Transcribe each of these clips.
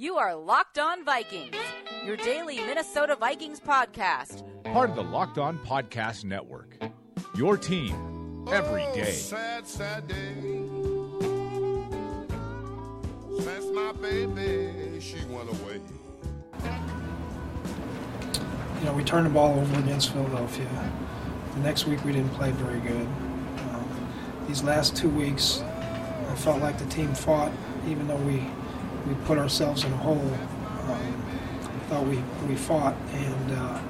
You are Locked On Vikings, your daily Minnesota Vikings podcast. part of the Locked On Podcast Network. Your team every day. Oh. Sad, sad day. Since my baby, she went away. you know, we turned the ball over against Philadelphia. The next week we didn't play very good. Um, these last two weeks, I felt like the team fought, even though we we put ourselves in a hole. Um, I thought we, we fought, and uh,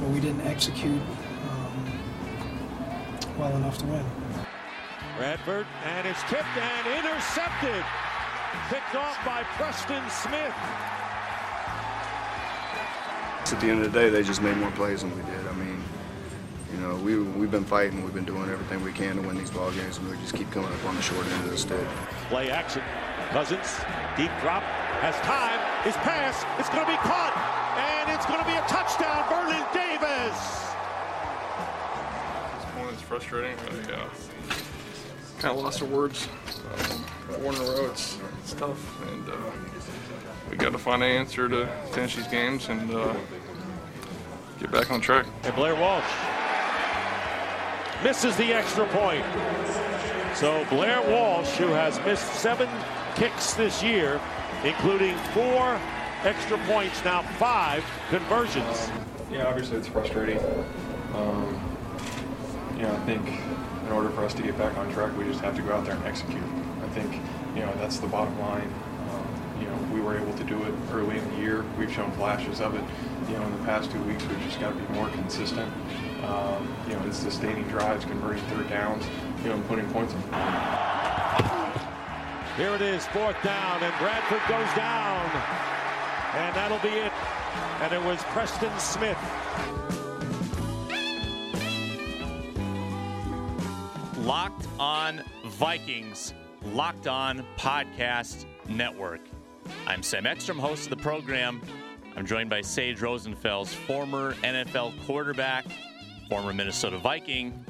but we didn't execute um, well enough to win. Bradford, and it's tipped and intercepted. Picked off by Preston Smith. At the end of the day, they just made more plays than we did. I mean, you know, we, we've been fighting, we've been doing everything we can to win these ball games, and we just keep coming up on the short end of the stick. Play action. Cousins, deep drop, has time. His pass, it's going to be caught, and it's going to be a touchdown. Vernon Davis. This morning's frustrating. I uh, kind of lost for words. Um, four in a row, it's, it's tough, and uh, we got to find an answer to finish these games and uh, get back on track. And Blair Walsh misses the extra point. So Blair Walsh, who has missed seven kicks this year, including four extra points, now five conversions. Yeah, obviously it's frustrating. Um, you know, I think in order for us to get back on track, we just have to go out there and execute. I think, you know, that's the bottom line. Um, you know, we were able to do it early in the year. We've shown flashes of it. You know, in the past two weeks, we've just got to be more consistent. Um, you know, it's sustaining drives, converting third downs, you know, and putting points in. Here it is, fourth down, and Bradford goes down. And that'll be it. And it was Preston Smith. Locked on Vikings, Locked on Podcast Network. I'm Sam Ekstrom, host of the program. I'm joined by Sage Rosenfels, former NFL quarterback, former Minnesota Viking.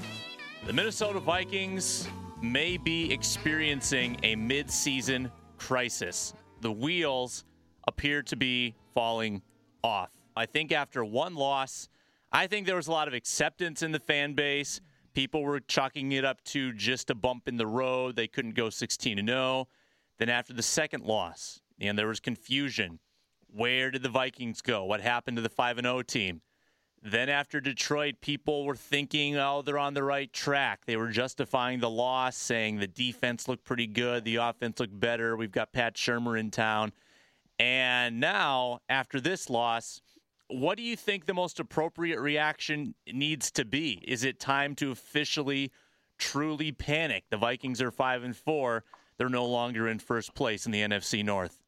The Minnesota Vikings may be experiencing a mid-season crisis. The wheels appear to be falling off. I think after one loss, I think there was a lot of acceptance in the fan base. People were chalking it up to just a bump in the road. They couldn't go 16 and 0. Then after the second loss, and there was confusion. Where did the Vikings go? What happened to the 5 and 0 team? Then after Detroit, people were thinking, oh, they're on the right track. They were justifying the loss, saying the defense looked pretty good, the offense looked better. We've got Pat Shurmur in town. And now, after this loss, what do you think the most appropriate reaction needs to be? Is it time to officially, truly panic? The Vikings are five and four. They're no longer in first place in the NFC North.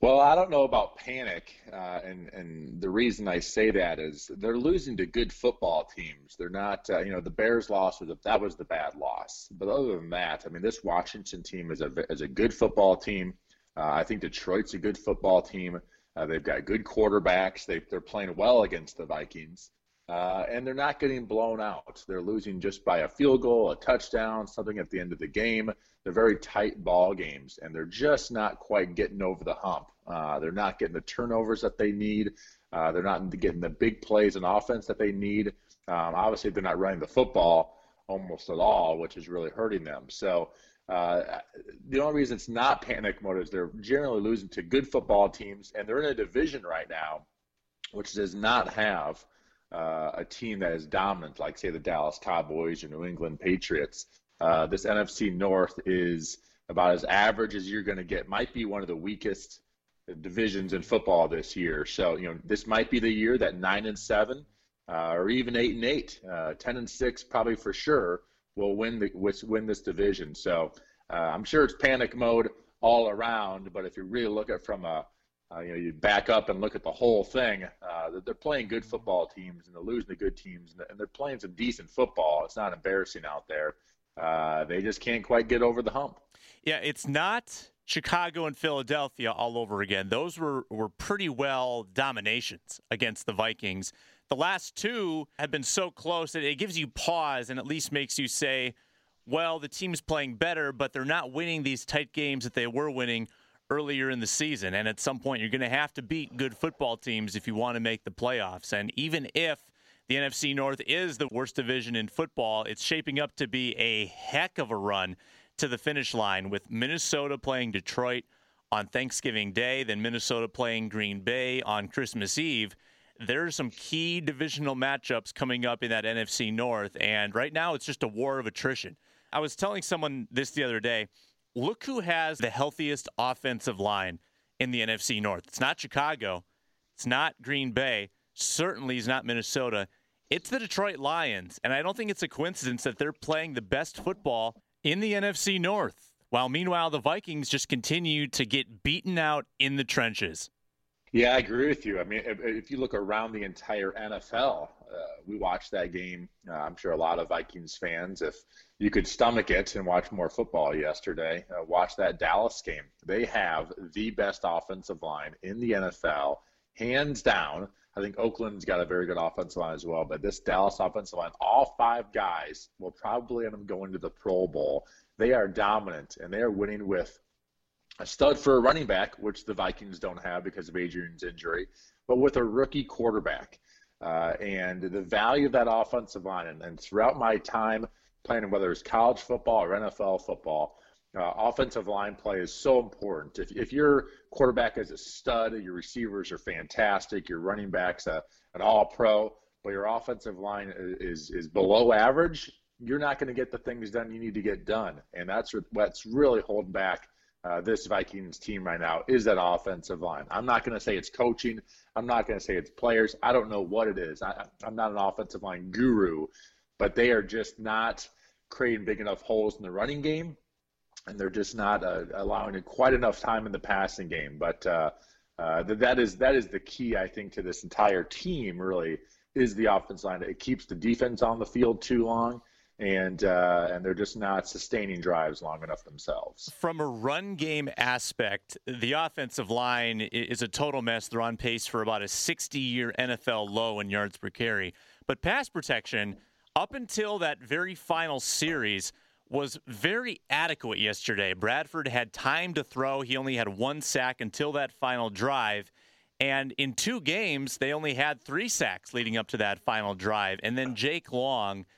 Well, I don't know about panic, uh, and and the reason I say that is they're losing to good football teams. They're not, uh, you know, the Bears loss was a, that was the bad loss. But other than that, I mean, this Washington team is a is a good football team. Uh, I think Detroit's a good football team. Uh, they've got good quarterbacks. They they're playing well against the Vikings, uh, and they're not getting blown out. They're losing just by a field goal, a touchdown, something at the end of the game. They're very tight ball games, and they're just not quite getting over the hump. Uh, they're not getting the turnovers that they need. Uh, they're not getting the big plays and offense that they need. Um, obviously, they're not running the football almost at all, which is really hurting them. So uh, the only reason it's not panic mode is they're generally losing to good football teams, and they're in a division right now, which does not have uh, a team that is dominant, like say the Dallas Cowboys or New England Patriots. Uh, this NFC North is about as average as you're going to get. Might be one of the weakest divisions in football this year. So you know this might be the year that nine and seven, uh, or even eight and eight, uh, ten and six, probably for sure will win the win this division. So uh, I'm sure it's panic mode all around. But if you really look at it from a uh, you know, you back up and look at the whole thing. Uh, they're playing good football teams and they're losing to good teams, and they're playing some decent football. It's not embarrassing out there. Uh, they just can't quite get over the hump. Yeah, it's not Chicago and Philadelphia all over again. Those were, were pretty well dominations against the Vikings. The last two have been so close that it gives you pause and at least makes you say, well, the team's playing better, but they're not winning these tight games that they were winning earlier in the season. And at some point, you're going to have to beat good football teams if you want to make the playoffs. And even if the NFC North is the worst division in football, it's shaping up to be a heck of a run to the finish line with Minnesota playing Detroit on Thanksgiving Day, then Minnesota playing Green Bay on Christmas Eve. There's some key divisional matchups coming up in that NFC North, and right now it's just a war of attrition. I was telling someone this the other day look who has the healthiest offensive line in the NFC North. It's not Chicago, it's not Green Bay, certainly is not Minnesota. It's the Detroit Lions, and I don't think it's a coincidence that they're playing the best football in the NFC North. While meanwhile, the Vikings just continue to get beaten out in the trenches. Yeah, I agree with you. I mean, if, you look around the entire NFL, we watched that game. Uh, I'm sure a lot of Vikings fans, if you could stomach it and watch more football yesterday, uh, watch that Dallas game. They have the best offensive line in the NFL, hands down. I think Oakland's got a very good offensive line as well, but this Dallas offensive line, all five guys will probably end up going to the Pro Bowl. They are dominant, and they are winning with a stud for a running back, which the Vikings don't have because of Adrian's injury, but with a rookie quarterback. Uh, and the value of that offensive line, and, and, throughout my time playing, whether it's college football or NFL football, uh, offensive line play is so important. If, if your quarterback is a stud, your receivers are fantastic, your running back's a, an all pro, but your offensive line is, is below average, you're not going to get the things done you need to get done. And that's what's really holding back uh, this Vikings team right now is that offensive line. I'm not going to say it's coaching. I'm not going to say it's players. I don't know what it is. I, I'm not an offensive line guru, but they are just not creating big enough holes in the running game, and they're just not uh, allowing quite enough time in the passing game. But uh, uh, that is that is the key, I think, to this entire team. Really, is the offensive line. It keeps the defense on the field too long and uh, and they're just not sustaining drives long enough themselves. From a run game aspect, the offensive line is a total mess. They're on pace for about a 60-year NFL low in yards per carry, but pass protection up until that very final series was very adequate yesterday. Bradford had time to throw. He only had one sack until that final drive. And in two games, they only had three sacks leading up to that final drive. And then Jake Long –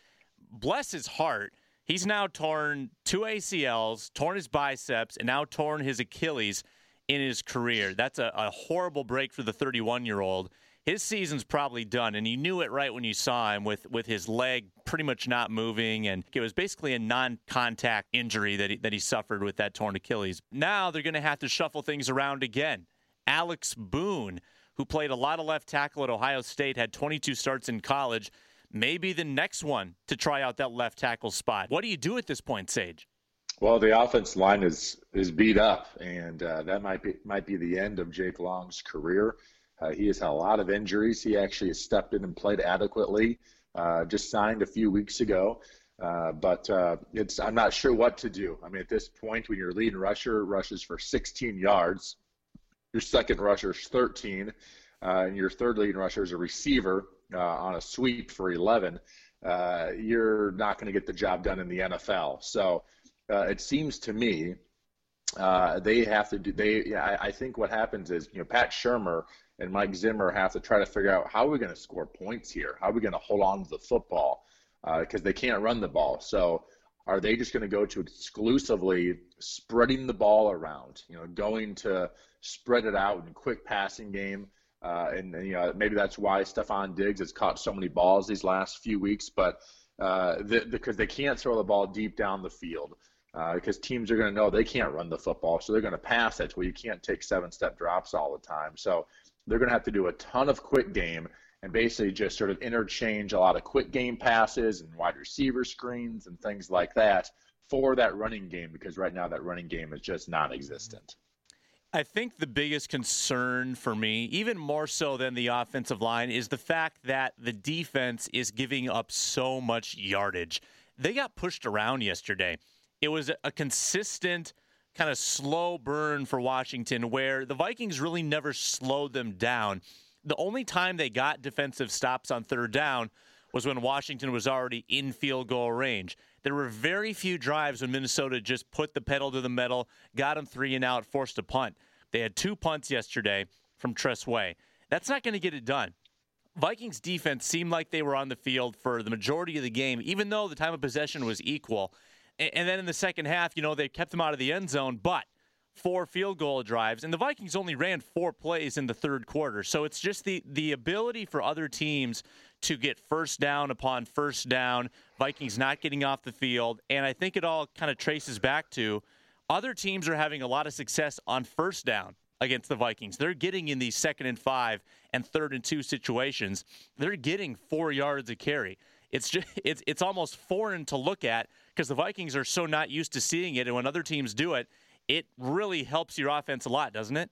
bless his heart, he's now torn two ACLs, torn his biceps, and now torn his Achilles in his career. That's a, a horrible break for the 31 year old. His season's probably done, and you knew it right when you saw him with, with his leg pretty much not moving, and it was basically a non-contact injury that he, that he suffered with that torn Achilles. Now they're going to have to shuffle things around again. Alex Boone, who played a lot of left tackle at Ohio State, had 22 starts in college maybe the next one to try out that left tackle spot. What do you do at this point, Sage? Well, the offense line is is beat up, and uh, that might be might be the end of Jake Long's career. Uh, he has had a lot of injuries. He actually has stepped in and played adequately. Uh, just signed a few weeks ago, uh, but uh, it's I'm not sure what to do. I mean, at this point, when your leading rusher rushes for 16 yards, your second rusher is 13, uh, and your third leading rusher is a receiver uh, on a sweep for 11, uh, you're not going to get the job done in the NFL. So uh, it seems to me uh, they have to do. They, yeah, I, I, think what happens is you know Pat Shurmur and Mike Zimmer have to try to figure out how are we going to score points here. How are we going to hold on to the football because uh, they can't run the ball. So are they just going to go to exclusively spreading the ball around? You know, going to spread it out in quick passing game. Uh, and, and, you know maybe that's why Stefon Diggs has caught so many balls these last few weeks, but uh, the, because they can't throw the ball deep down the field. Uh, because teams are going to know they can't run the football, so they're going to pass it. Well, you can't take seven-step drops all the time, so they're going to have to do a ton of quick game and basically just sort of interchange a lot of quick game passes and wide receiver screens and things like that for that running game because right now that running game is just non-existent. I think the biggest concern for me, even more so than the offensive line, is the fact that the defense is giving up so much yardage. They got pushed around yesterday. It was a consistent kind of slow burn for Washington where the Vikings really never slowed them down. The only time they got defensive stops on third down was when Washington was already in field goal range. There were very few drives when Minnesota just put the pedal to the metal, got them three and out, forced a punt. They had two punts yesterday from Tress Way. That's not going to get it done. Vikings defense seemed like they were on the field for the majority of the game, even though the time of possession was equal. And then in the second half, you know, they kept them out of the end zone, but four field goal drives, and the Vikings only ran four plays in the third quarter. So it's just the the ability for other teams to get first down upon first down. Vikings not getting off the field, and I think it all kind of traces back to other teams are having a lot of success on first down against the Vikings. They're getting in these second and five and third and two situations. They're getting four yards a carry. It's just it's it's almost foreign to look at because the Vikings are so not used to seeing it, and when other teams do it, it really helps your offense a lot, doesn't it?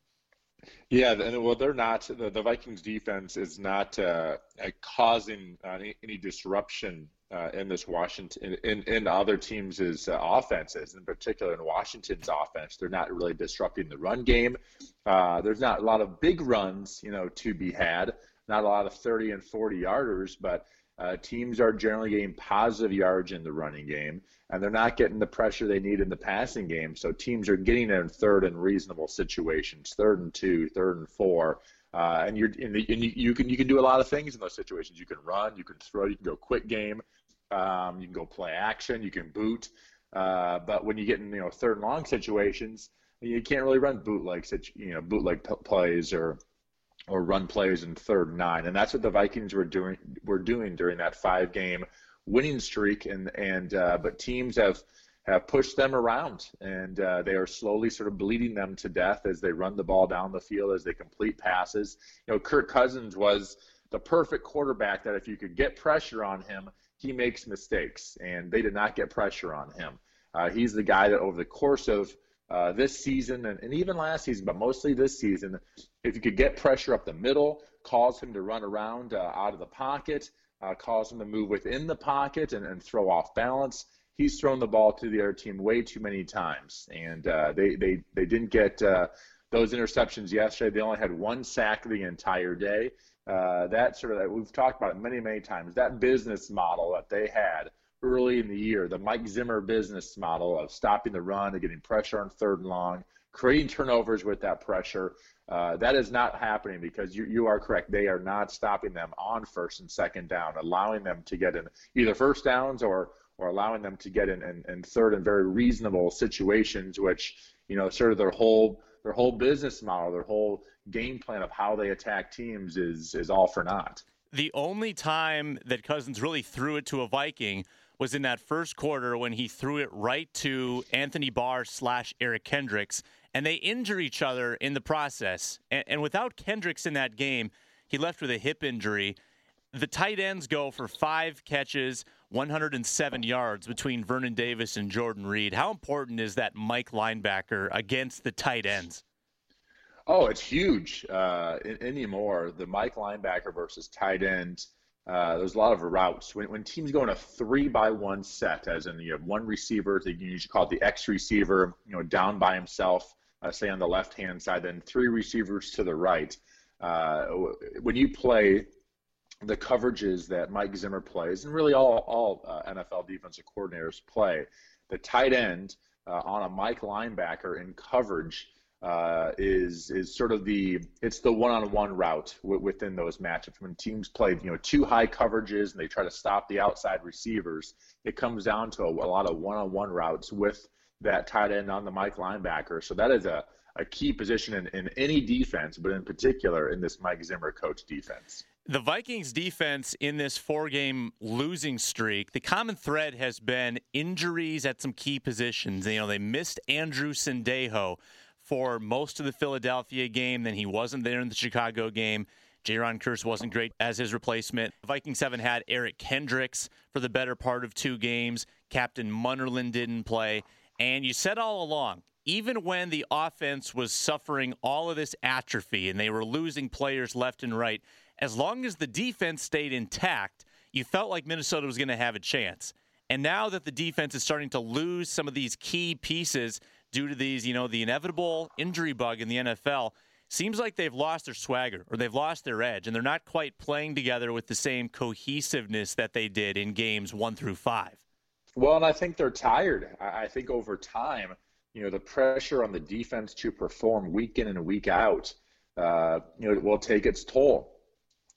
Yeah, and well, they're not. The, the Vikings defense is not uh, causing uh, any, any, disruption uh, in this Washington in, in other teams' uh, offenses, in particular in Washington's offense. They're not really disrupting the run game. Uh, there's not a lot of big runs, you know, to be had. Not a lot of 30 and 40 yarders, but uh, teams are generally getting positive yards in the running game, and they're not getting the pressure they need in the passing game. So teams are getting in third and reasonable situations, third and two, third and four. Uh, and you're and you, can you can do a lot of things in those situations. You can run, you can throw, you can go quick game, um, you can go play action, you can boot. Uh, but when you get in you know third and long situations, you can't really run bootleg you know bootleg p- plays or or run plays in third and nine, and that's what the Vikings were doing were doing during that five game winning streak. And and uh, but teams have have pushed them around, and uh, they are slowly sort of bleeding them to death as they run the ball down the field as they complete passes. You know, Kirk Cousins was the perfect quarterback that if you could get pressure on him, he makes mistakes, and they did not get pressure on him. Uh, he's the guy that over the course of uh, this season and, and, even last season, but mostly this season, if you could get pressure up the middle, cause him to run around uh, out of the pocket, uh, cause him to move within the pocket and, and, throw off balance. He's thrown the ball to the other team way too many times, and uh, they, they, they didn't get uh, those interceptions yesterday. They only had one sack the entire day. Uh, that sort of we've talked about it many many times. That business model that they had early in the year, the Mike Zimmer business model of stopping the run and getting pressure on third and long, creating turnovers with that pressure. Uh, that is not happening because you, you are correct. They are not stopping them on first and second down, allowing them to get in either first downs or or allowing them to get in, in, in third and very reasonable situations, which you know sort of their whole their whole business model, their whole game plan of how they attack teams is is all for naught. The only time that Cousins really threw it to a Viking was in that first quarter when he threw it right to Anthony Barr slash Eric Kendricks, and they injure each other in the process. And, and without Kendricks in that game, he left with a hip injury. The tight ends go for five catches, 107 yards between Vernon Davis and Jordan Reed. How important is that Mike linebacker against the tight ends? Oh, it's huge uh, anymore. The Mike linebacker versus tight end uh, there's a lot of routes. When, when teams go in a three by one set, as in you have one receiver, they usually call it the X receiver, you know, down by himself, uh, say on the left hand side, then three receivers to the right. Uh, when you play the coverages that Mike Zimmer plays, and really all, all uh, NFL defensive coordinators play, the tight end uh, on a Mike linebacker in coverage uh, is is sort of the it's the one-on-one route w- within those matchups. When teams play, you know, two high coverages and they try to stop the outside receivers, it comes down to a, a lot of one-on-one routes with that tight end on the Mike linebacker. So that is a, a key position in, in any defense, but in particular in this Mike Zimmer coach defense. The Vikings defense in this four game losing streak, the common thread has been injuries at some key positions. You know, they missed Andrew Sendejo for most of the Philadelphia game. Then he wasn't there in the Chicago game. Jayron Kearse wasn't great as his replacement. Vikings haven't had Eric Kendricks for the better part of two games. Captain Munnerlyn didn't play. And you said all along, even when the offense was suffering all of this atrophy and they were losing players left and right, as long as the defense stayed intact, you felt like Minnesota was going to have a chance. And now that the defense is starting to lose some of these key pieces due to these, you know, the inevitable injury bug in the NFL, seems like they've lost their swagger or they've lost their edge and they're not quite playing together with the same cohesiveness that they did in games one through five. Well, and I think they're tired. I think over time, you know, the pressure on the defense to perform week in and week out, uh, you know, will take its toll.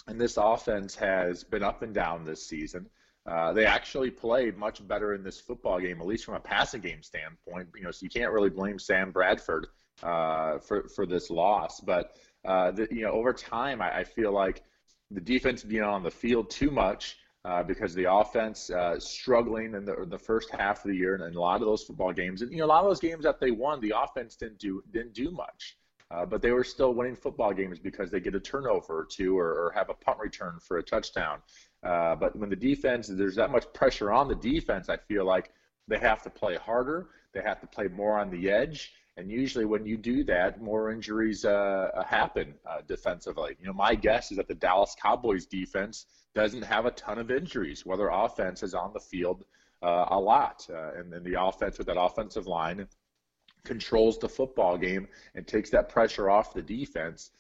And this offense has been up and down this season. Uh, they actually played much better in this football game, at least from a passing game standpoint. You know, so you can't really blame Sam Bradford uh, for for this loss. But uh, the, you know, over time, I, I, feel like the defense being on the field too much uh, because the offense uh, struggling in the the first half of the year, and in a lot of those football games, and you know, a lot of those games that they won, the offense didn't do didn't do much. Uh, but they were still winning football games because they get a turnover or two or, or have a punt return for a touchdown. Uh, but when the defense, there's that much pressure on the defense, I feel like they have to play harder. They have to play more on the edge. And usually, when you do that, more injuries uh, uh happen uh, defensively. You know, my guess is that the Dallas Cowboys defense doesn't have a ton of injuries, whether offense is on the field uh, a lot, and then the offense with that offensive line controls the football game and takes that pressure off the defense.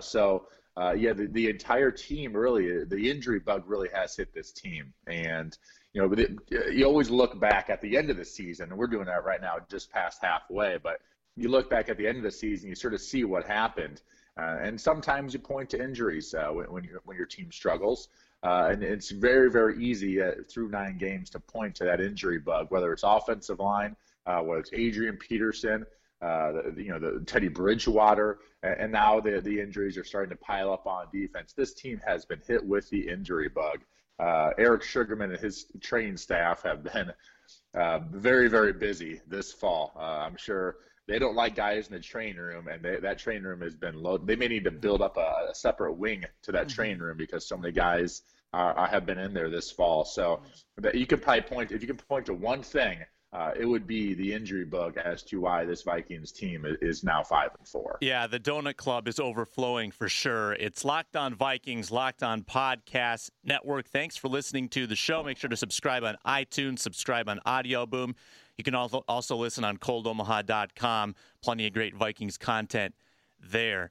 so uh, yeah, the, the entire team really, the injury bug really has hit this team. And, you know, but it, you always look back at the end of the season, and we're doing that right now, just past halfway. But you look back at the end of the season, you sort of see what happened. Uh, and sometimes you point to injuries uh, when, when, when, your team struggles. Uh, and it's very, very easy uh, through nine games to point to that injury bug, whether it's offensive line, uh, whether it's Adrian Peterson, uh, the, you know, the Teddy Bridgewater, and now the the injuries are starting to pile up on defense. This team has been hit with the injury bug. Uh, Eric Sugarman and his training staff have been uh, very, very busy this fall. Uh, I'm sure they don't like guys in the training room, and they, that training room has been low. They may need to build up a, a separate wing to that mm-hmm. training room because so many guys are, have been in there this fall. So you could probably point if you can point to one thing uh, it would be the injury bug as to why this Vikings team is now five and four. Yeah, the Donut Club is overflowing for sure. It's Locked On Vikings, Locked On Podcast Network. Thanks for listening to the show. Make sure to subscribe on iTunes, subscribe on Audio Boom. You can also also listen on ColdOmaha.com. Plenty of great Vikings content there.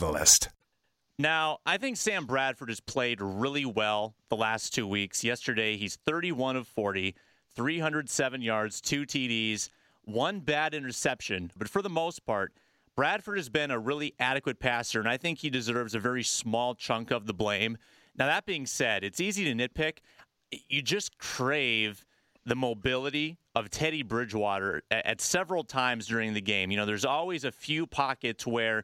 catalyst. Now, I think Sam Bradford has played really well the last two weeks. Yesterday, he's 31 of 40, 307 yards, two TDs, one bad interception. But for the most part, Bradford has been a really adequate passer, and I think he deserves a very small chunk of the blame. Now, that being said, it's easy to nitpick. You just crave the mobility of Teddy Bridgewater at, several times during the game. You know, there's always a few pockets where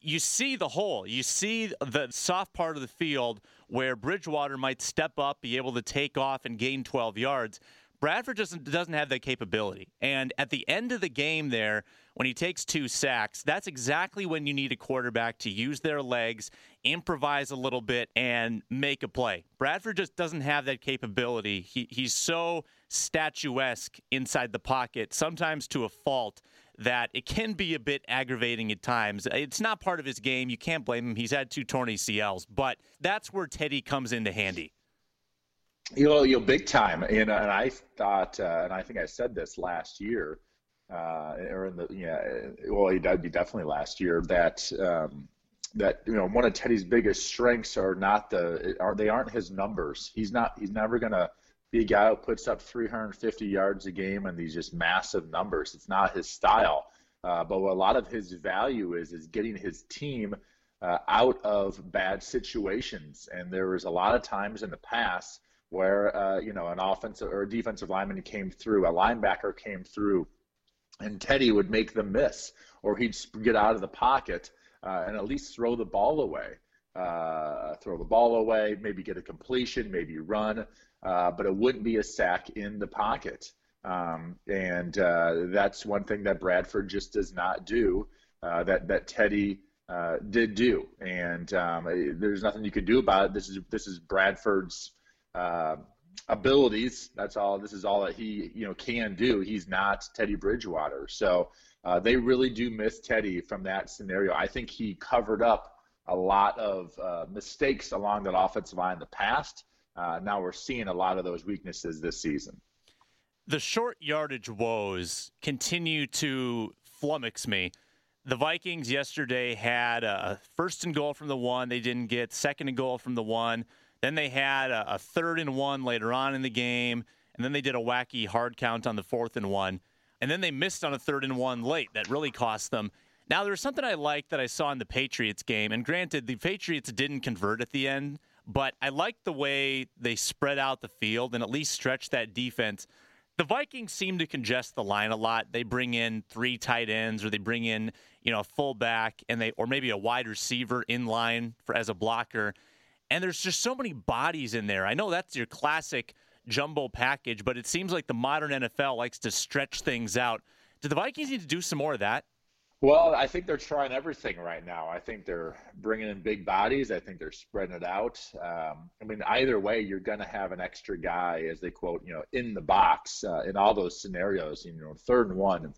you see the hole. You see the soft part of the field where Bridgewater might step up, be able to take off and gain 12 yards. Bradford doesn't doesn't have that capability. And at the end of the game there, when he takes two sacks, that's exactly when you need a quarterback to use their legs, improvise a little bit and make a play. Bradford just doesn't have that capability. He he's so statuesque inside the pocket, sometimes to a fault that it can be a bit aggravating at times. It's not part of his game. You can't blame him. He's had two torn ACLs, but that's where Teddy comes into handy. You know, you know big time. And, and I thought, uh, and I think I said this last year, uh, or in the yeah, well, that'd be definitely last year that. Um, that you know one of Teddy's biggest strengths are not the are they aren't his numbers. He's not he's never gonna be a guy who puts up 350 yards a game and these just massive numbers. It's not his style. Uh, but what a lot of his value is is getting his team uh, out of bad situations. And there was a lot of times in the past where uh, you know an offensive or defensive lineman came through, a linebacker came through, and Teddy would make them miss, or he'd get out of the pocket uh, and at least throw the ball away. Uh, throw the ball away, maybe get a completion, maybe run, uh, but it wouldn't be a sack in the pocket. Um, and uh, that's one thing that Bradford just does not do. Uh, that that Teddy uh, did do, and um, there's nothing you could do about it. This is this is Bradford's uh, abilities. That's all. This is all that he you know can do. He's not Teddy Bridgewater, so uh, they really do miss Teddy from that scenario. I think he covered up a lot of uh, mistakes along that offensive line in the past. Uh, now we're seeing a lot of those weaknesses this season. The short yardage woes continue to flummox me. The Vikings yesterday had a first and goal from the one they didn't get, second and goal from the one. Then they had a, a third and one later on in the game, and then they did a wacky hard count on the fourth and one. And then they missed on a third and one late. That really cost them. Now, there was something I liked that I saw in the Patriots game. And granted, the Patriots didn't convert at the end, but I like the way they spread out the field and at least stretch that defense. The Vikings seem to congest the line a lot. They bring in three tight ends or they bring in, you know, a fullback and they or maybe a wide receiver in line for as a blocker. And there's just so many bodies in there. I know that's your classic jumbo package, but it seems like the modern NFL likes to stretch things out. Do the Vikings need to do some more of that? Well, I think they're trying everything right now. I think they're bringing in big bodies. I think they're spreading it out. Um, I mean, either way, you're going to have an extra guy, as they quote, you know, in the box uh, in all those scenarios. You know, third and one,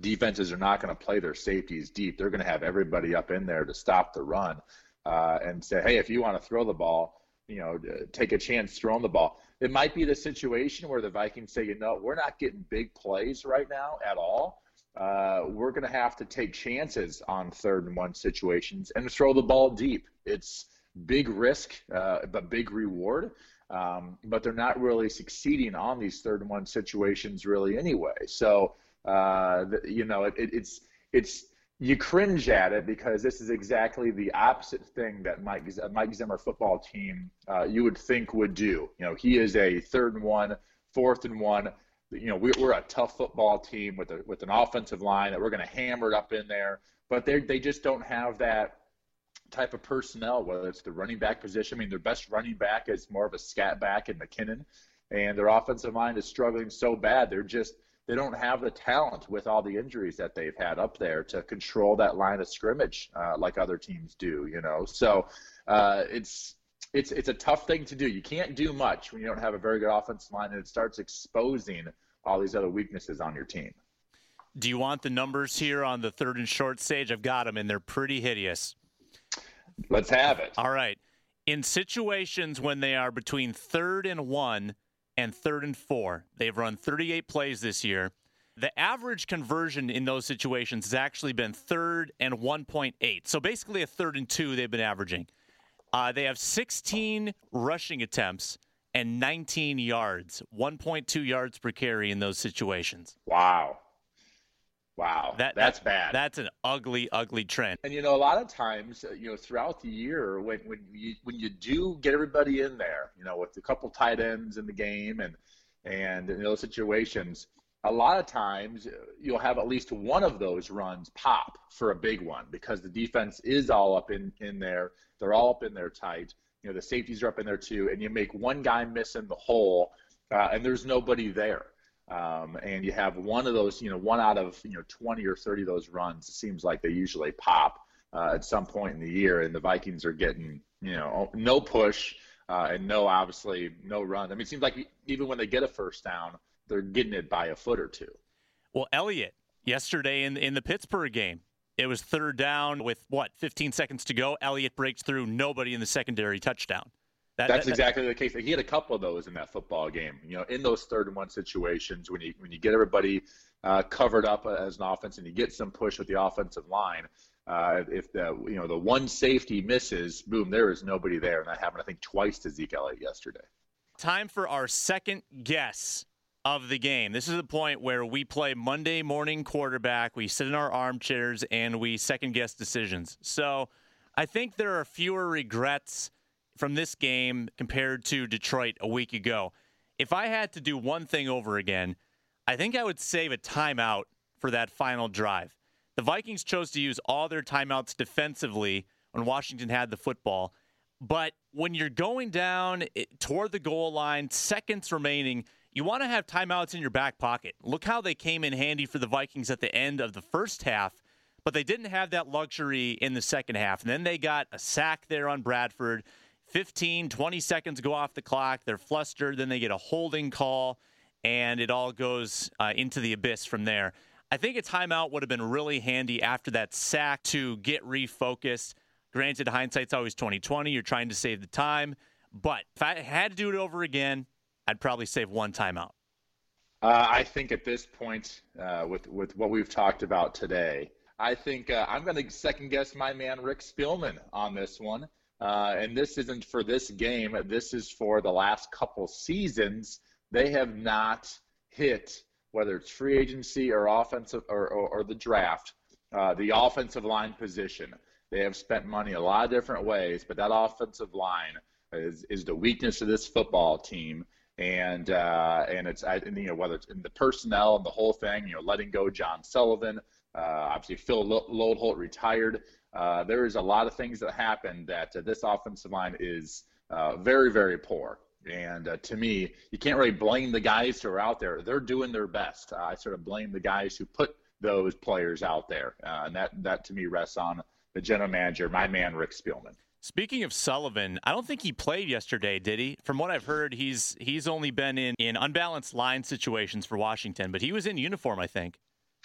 defenses are not going to play their safeties deep. They're going to have everybody up in there to stop the run uh, and say, hey, if you want to throw the ball, you know, take a chance throwing the ball. It might be the situation where the Vikings say, you know, we're not getting big plays right now at all uh, we're going to have to take chances on third and one situations and throw the ball deep. It's big risk, uh, but big reward. Um, but they're not really succeeding on these third and one situations really anyway. So, uh, you know, it, it, it's it's you cringe at it because this is exactly the opposite thing that Mike Mike Zimmer football team uh, you would think would do. You know, he is a third and one, fourth and one you know, we, are a tough football team with a, with an offensive line that we're going to hammer it up in there, but they they just don't have that type of personnel. Whether it's the running back position, I mean, their best running back is more of a scat back in McKinnon, and their offensive line is struggling so bad. They're just they don't have the talent with all the injuries that they've had up there to control that line of scrimmage uh, like other teams do. You know, so uh, it's it's it's a tough thing to do. You can't do much when you don't have a very good offensive line, and it starts exposing all these other weaknesses on your team. Do you want the numbers here on the third and short stage? I've got them, and they're pretty hideous. Let's have it. All right. In situations when they are between third and one and third and four, they've run 38 plays this year. The average conversion in those situations has actually been third and 1.8. So basically a third and two they've been averaging. Uh, they have 16 rushing attempts and 19 yards, 1.2 yards per carry in those situations. Wow. Wow, that, that's that, bad. That's an ugly, ugly trend. And you know, a lot of times, uh, you know, throughout the year, when when you when you do get everybody in there, you know, with a couple tight ends in the game, and and in those situations, a lot of times uh, you'll have at least one of those runs pop for a big one because the defense is all up in in there. They're all up in there tight. You know, the safeties are up in there too, and you make one guy miss in the hole, uh, and there's nobody there. Um, and you have one of those, you know, one out of you know 20 or 30 of those runs. It seems like they usually pop uh, at some point in the year, and the Vikings are getting, you know, no push uh, and no obviously no run. I mean, it seems like even when they get a first down, they're getting it by a foot or two. Well, Elliott yesterday in in the Pittsburgh game, it was third down with what 15 seconds to go. Elliott breaks through, nobody in the secondary touchdown. That, That's that, exactly the case. He had a couple of those in that football game. You know, in those third and one situations, when you when you get everybody uh, covered up as an offense and you get some push with the offensive line, uh, if the you know the one safety misses, boom, there is nobody there, and that happened I think twice to Zeke Elliott yesterday. Time for our second guess of the game. This is the point where we play Monday morning quarterback. We sit in our armchairs and we second guess decisions. So I think there are fewer regrets from this game compared to Detroit a week ago. If I had to do one thing over again, I think I would save a timeout for that final drive. The Vikings chose to use all their timeouts defensively when Washington had the football. But when you're going down eh, toward the goal line, seconds remaining, you want to have timeouts in your back pocket. Look how they came in handy for the Vikings at the end of the first half, but they didn't have that luxury in the second half. And then they got a sack there on Bradford. 15, 20 seconds go off the clock. They're flustered. Then they get a holding call, and it all goes uh, into the abyss from there. I think a timeout would have been really handy after that sack to get refocused. Granted, hindsight's always 2020. You're trying to save the time. But if I had to do it over again, I'd probably save one timeout. Uh, I think at this point, uh, with with what we've talked about today, I think uh, I'm going to second guess my man Rick Spielman on this one. Uh, and this isn't for this game. This is for the last couple seasons. They have not hit whether it's free agency or offensive or, or, or the draft, uh, the offensive line position. They have spent money a lot of different ways, but that offensive line is, is the weakness of this football team. And uh, and it's you know whether it's in the personnel and the whole thing, you know, letting go John Sullivan, uh, obviously Phil Loadholt retired. Uh, there is a lot of things that happened that uh, this offensive line is uh, very very poor. And uh, to me, you can't really blame the guys who are out there. They're doing their best. I sort of blame the guys who put those players out there, and that that to me rests on the general manager, my man Rick Spielman. Speaking of Sullivan, I don't think he played yesterday, did he? From what I've heard, he's he's only been in, in unbalanced line situations for Washington, but he was in uniform, I think.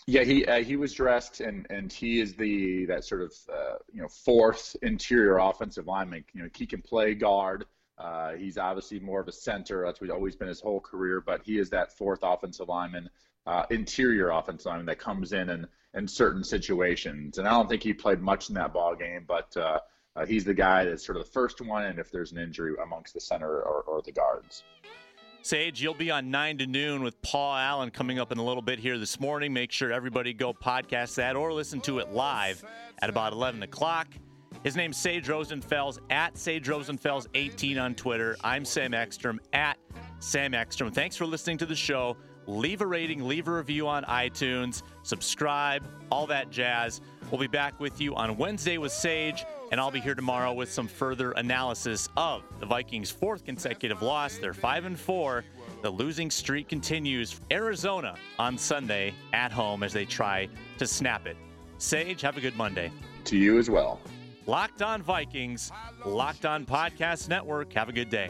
Yeah, he uh, he was dressed, and and he is the that sort of uh, you know fourth interior offensive lineman. You know, he can play guard. Uh, he's obviously more of a center. That's what he's always been his whole career. But he is that fourth offensive lineman, uh, interior offensive lineman that comes in and in certain situations. And I don't think he played much in that ball game, but uh, he's the guy that's sort of the first one, and if there's an injury amongst the center or, or the guards. Sage, you'll be on 9 to noon with Paul Allen coming up in a little bit here this morning. Make sure everybody go podcast that or listen to it live at about 11 o'clock. His name's Sage Rosenfels at Sage Rosenfels 18 on Twitter. I'm Sam Ekstrom at Sam Ekstrom. Thanks for listening to the show leave a rating, leave a review on iTunes, subscribe, all that jazz. We'll be back with you on Wednesday with Sage, and I'll be here tomorrow with some further analysis of the Vikings' fourth consecutive loss. They're 5 and 4. The losing streak continues. Arizona on Sunday at home as they try to snap it. Sage, have a good Monday. To you as well. Locked on Vikings, Locked on Podcast Network. Have a good day.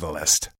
Catalyst.